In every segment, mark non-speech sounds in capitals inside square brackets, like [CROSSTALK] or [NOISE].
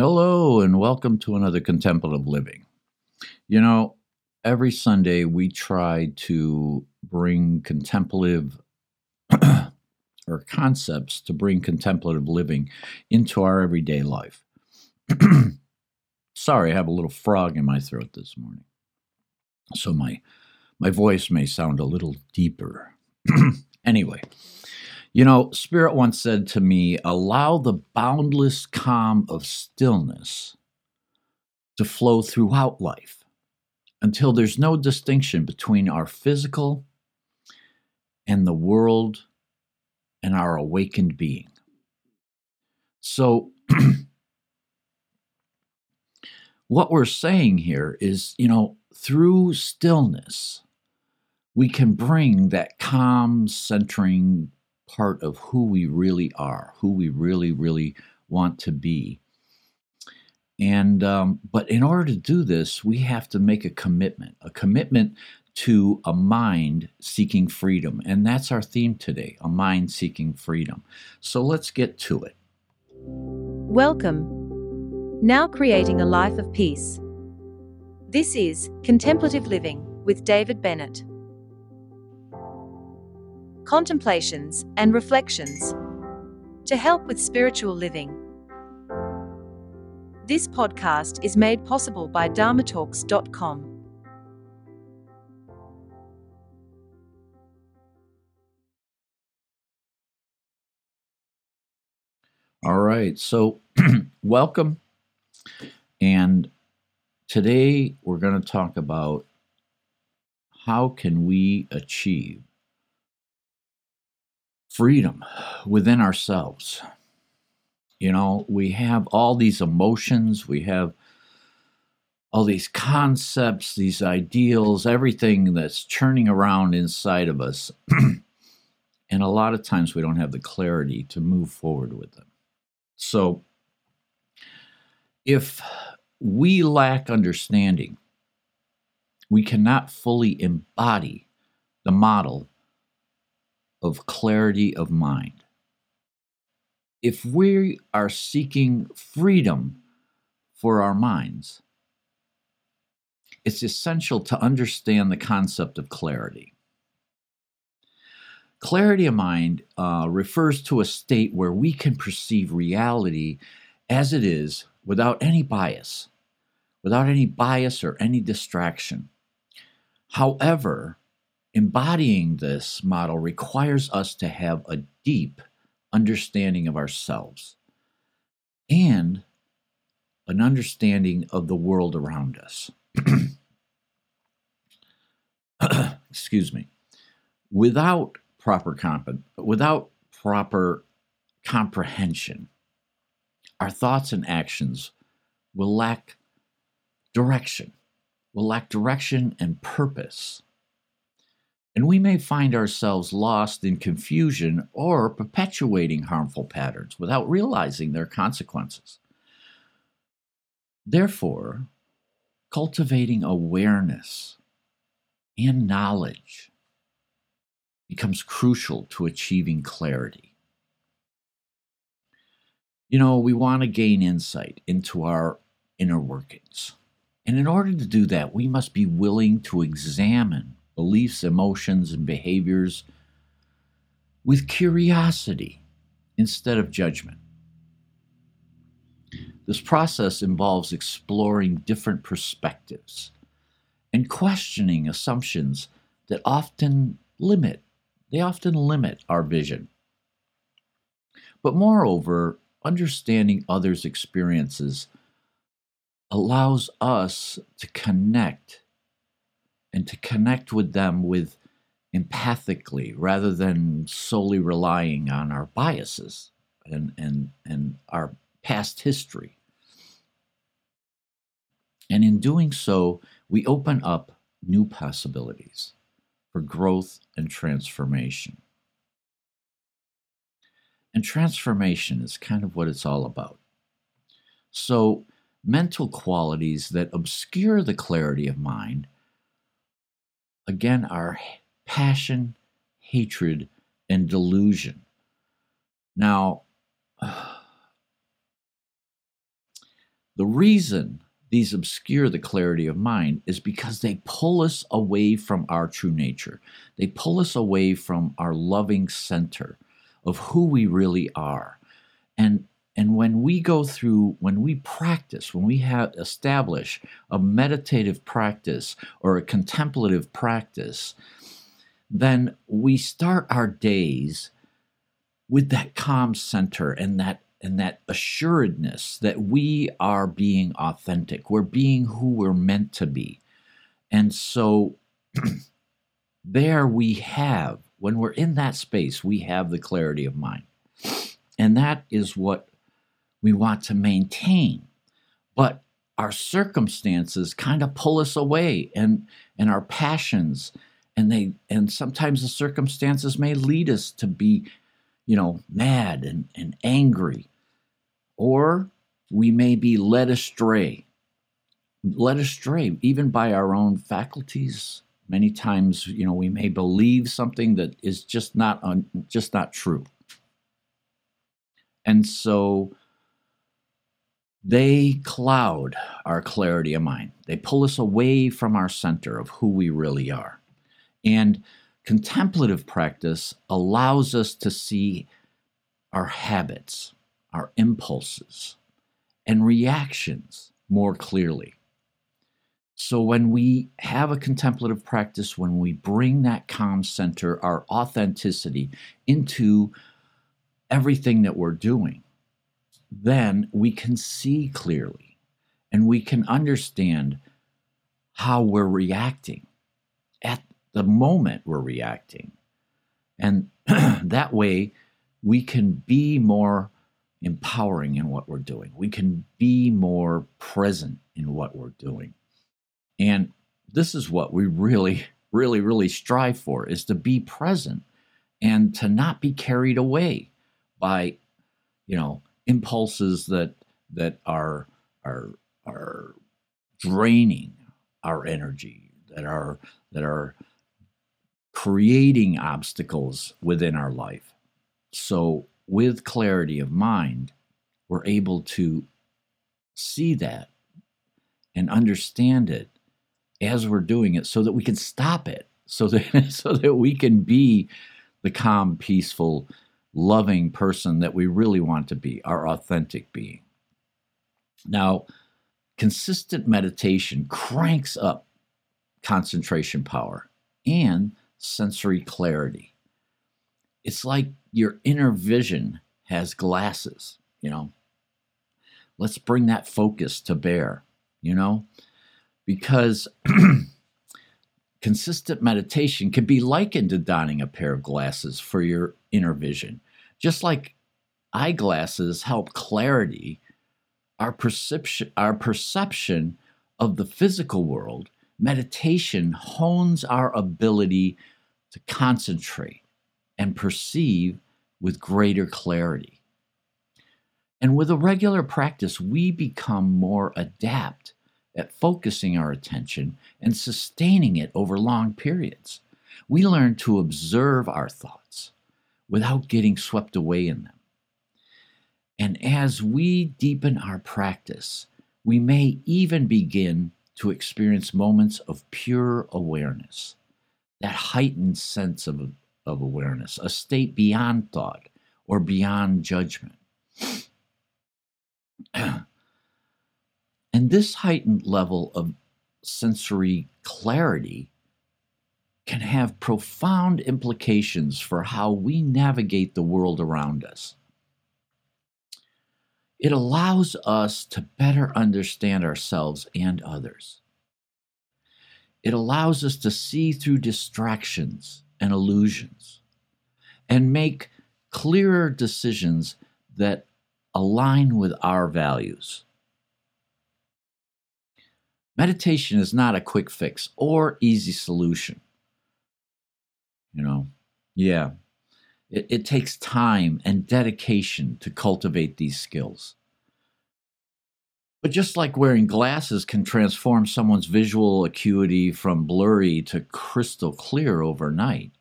Hello, and welcome to another contemplative living. You know, every Sunday we try to bring contemplative [CLEARS THROAT] or concepts to bring contemplative living into our everyday life. [CLEARS THROAT] Sorry, I have a little frog in my throat this morning. So my my voice may sound a little deeper. [CLEARS THROAT] anyway, you know, Spirit once said to me, allow the boundless calm of stillness to flow throughout life until there's no distinction between our physical and the world and our awakened being. So, [CLEARS THROAT] what we're saying here is, you know, through stillness, we can bring that calm, centering part of who we really are, who we really, really want to be. And, um, but in order to do this, we have to make a commitment, a commitment to a mind seeking freedom. And that's our theme today a mind seeking freedom. So let's get to it. Welcome. Now creating a life of peace. This is Contemplative Living with David Bennett contemplations, and reflections to help with spiritual living. This podcast is made possible by dharmatalks.com. All right, so [CLEARS THROAT] welcome. And today we're going to talk about how can we achieve freedom within ourselves. You know, we have all these emotions, we have all these concepts, these ideals, everything that's churning around inside of us. [CLEARS THROAT] and a lot of times we don't have the clarity to move forward with them. So, if we lack understanding, we cannot fully embody the model of clarity of mind. If we are seeking freedom for our minds, it's essential to understand the concept of clarity. Clarity of mind uh, refers to a state where we can perceive reality as it is without any bias, without any bias or any distraction. However, Embodying this model requires us to have a deep understanding of ourselves and an understanding of the world around us. [CLEARS THROAT] Excuse me. Without proper comp- without proper comprehension, our thoughts and actions will lack direction, will lack direction and purpose and we may find ourselves lost in confusion or perpetuating harmful patterns without realizing their consequences. Therefore, cultivating awareness and knowledge becomes crucial to achieving clarity. You know, we want to gain insight into our inner workings. And in order to do that, we must be willing to examine beliefs, emotions, and behaviors with curiosity instead of judgment. This process involves exploring different perspectives and questioning assumptions that often limit they often limit our vision. But moreover, understanding others' experiences allows us to connect and to connect with them with empathically rather than solely relying on our biases and, and, and our past history. And in doing so, we open up new possibilities for growth and transformation. And transformation is kind of what it's all about. So, mental qualities that obscure the clarity of mind again are passion, hatred, and delusion. Now, [SIGHS] The reason these obscure the clarity of mind is because they pull us away from our true nature. They pull us away from our loving center of who we really are. And and when we go through, when we practice, when we have establish a meditative practice or a contemplative practice, then we start our days with that calm center and that and that assuredness that we are being authentic. We're being who we're meant to be. And so [CLEARS THROAT] there we have, when we're in that space, we have the clarity of mind. And that is what we want to maintain. But our circumstances kind of pull us away and and our passions and they and sometimes the circumstances may lead us to be you know, mad and, and angry. Or we may be led astray, led astray even by our own faculties. Many times, you know, we may believe something that is just not un, just not true. And so they cloud our clarity of mind. They pull us away from our center of who we really are. And Contemplative practice allows us to see our habits, our impulses, and reactions more clearly. So, when we have a contemplative practice, when we bring that calm center, our authenticity into everything that we're doing, then we can see clearly and we can understand how we're reacting at the moment we're reacting. And [CLEARS THROAT] that way, we can be more empowering in what we're doing. We can be more present in what we're doing. And this is what we really, really, really strive for is to be present and to not be carried away by, you know, impulses that that are are are draining our energy, that are that are creating obstacles within our life. So, with clarity of mind, we're able to see that and understand it as we're doing it so that we can stop it, so that, [LAUGHS] so that we can be the calm, peaceful, loving person that we really want to be, our authentic being. Now, consistent meditation cranks up concentration power and sensory clarity. It's like your inner vision has glasses, you know. Let's bring that focus to bear, you know, because [CLEARS THROAT] consistent meditation can be likened to donning a pair of glasses for your inner vision. Just like eyeglasses help clarity, our perception, our perception of the physical world meditation hones our ability to concentrate and perceive with greater clarity. And with a regular practice, we become more adept at focusing our attention and sustaining it over long periods. We learn to observe our thoughts without getting swept away in them. And as we deepen our practice, we may even begin to experience moments of pure awareness, that heightened sense of, of awareness, a state beyond thought or beyond judgment. [CLEARS THROAT] and this heightened level of sensory clarity can have profound implications for how we navigate the world around us. It allows us to better understand ourselves and others. It allows us to see through distractions and illusions and make clearer decisions that align with our values. Meditation is not a quick fix or easy solution. You know, yeah, it, it takes time and dedication to cultivate these skills. But just like wearing glasses can transform someone's visual acuity from blurry to crystal clear overnight,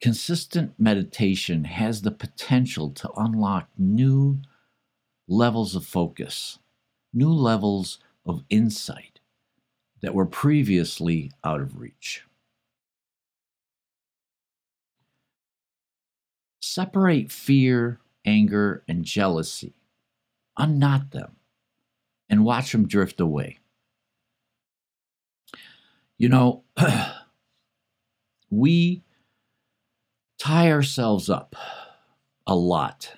consistent meditation has the potential to unlock new levels of focus, new levels of insight that were previously out of reach. Separate fear, anger, and jealousy, unknot them, and watch them drift away. You know, [CLEARS THROAT] we tie ourselves up a lot.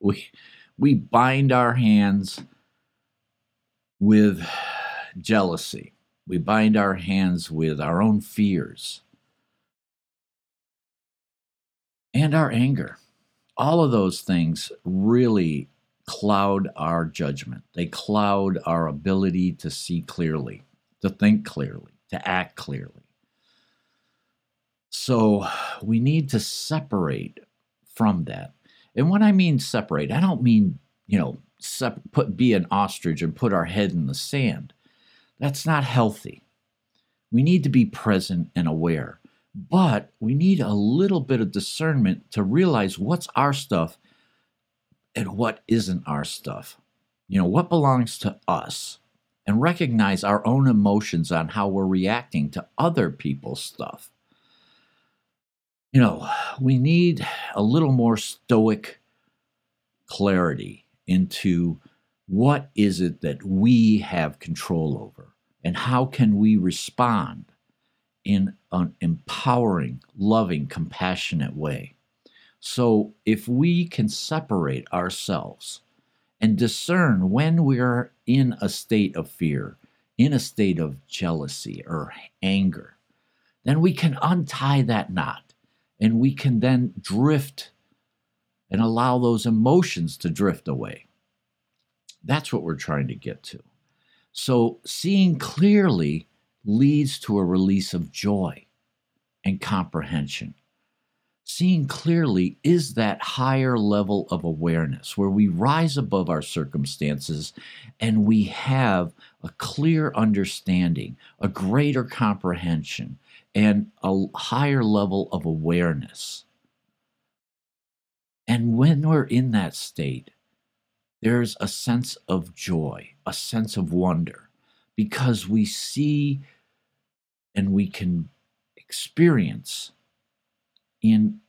We we bind our hands with jealousy. We bind our hands with our own fears and our anger. All of those things really cloud our judgment. They cloud our ability to see clearly, to think clearly, to act clearly. So we need to separate from that. And when I mean separate, I don't mean, you know, sep- put be an ostrich and put our head in the sand. That's not healthy. We need to be present and aware. But we need a little bit of discernment to realize what's our stuff and what isn't our stuff. You know, what belongs to us and recognize our own emotions on how we're reacting to other people's stuff. You know, we need a little more stoic clarity into what is it that we have control over and how can we respond in an empowering, loving, compassionate way. So, if we can separate ourselves and discern when we're in a state of fear, in a state of jealousy or anger, then we can untie that knot and we can then drift and allow those emotions to drift away. That's what we're trying to get to. So, seeing clearly leads to a release of joy and comprehension. Seeing clearly is that higher level of awareness where we rise above our circumstances and we have a clear understanding, a greater comprehension, and a higher level of awareness. And when we're in that state, there's a sense of joy, a sense of wonder, because we see and we can experience in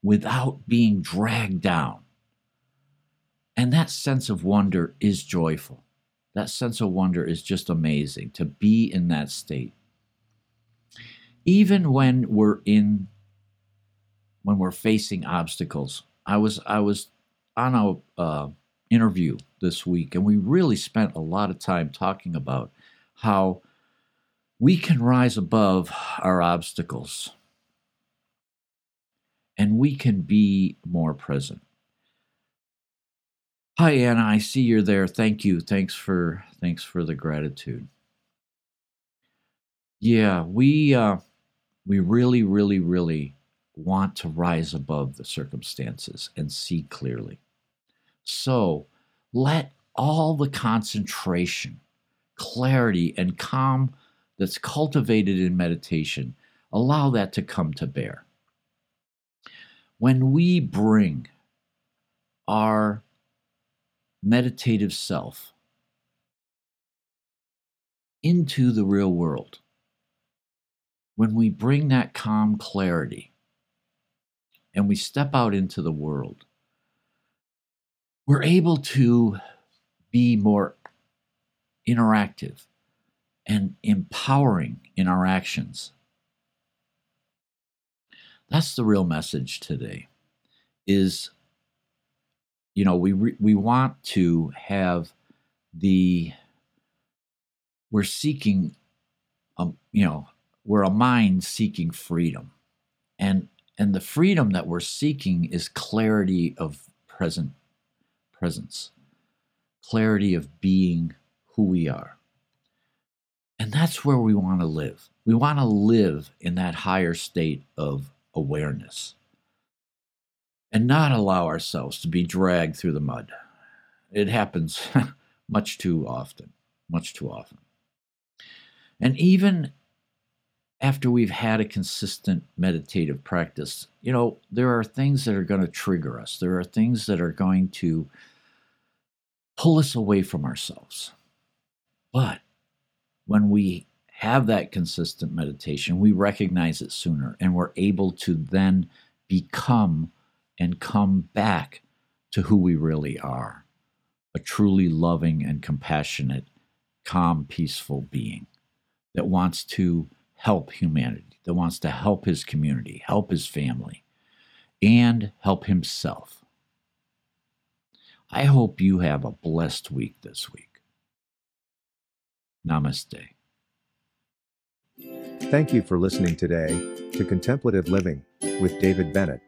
without being dragged down. And that sense of wonder is joyful. That sense of wonder is just amazing to be in that state. Even when we're in when we're facing obstacles. I was I was on a uh, interview this week, and we really spent a lot of time talking about how we can rise above our obstacles and we can be more present. Hi Anna, I see you're there. Thank you. Thanks for thanks for the gratitude. Yeah, we uh, we really, really, really want to rise above the circumstances and see clearly. So let all the concentration, clarity, and calm that's cultivated in meditation, allow that to come to bear. When we bring our meditative self into the real world, when we bring that calm clarity and we step out into the world, we're able to be more interactive and empowering in our actions. That's the real message today is you know we re- we want to have the we're seeking um, you know we're a mind seeking freedom and and the freedom that we're seeking is clarity of present presence, clarity of being who we are. And that's where we want to live. We want to live in that higher state of awareness and not allow ourselves to be dragged through the mud. It happens [LAUGHS] much too often, much too often. And even after we've had a consistent meditative practice, you know, there are things that are going to trigger us. There are things that are going to pull us away from ourselves. But when we have that consistent meditation, we recognize it sooner and we're able to then become and come back to who we really are a truly loving and compassionate, calm, peaceful being that wants to help humanity, that wants to help his community, help his family, and help himself. I hope you have a blessed week this week. Namaste. Thank you for listening today to Contemplative Living with David Bennett.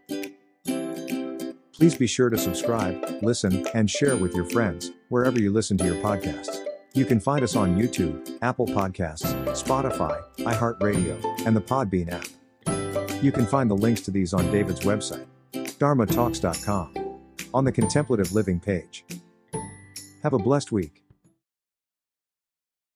Please be sure to subscribe, listen, and share with your friends wherever you listen to your podcasts. You can find us on YouTube, Apple Podcasts, Spotify, iHeartRadio, and the Podbean app. You can find the links to these on David's website, dharmatalks.com, on the Contemplative Living page. Have a blessed week.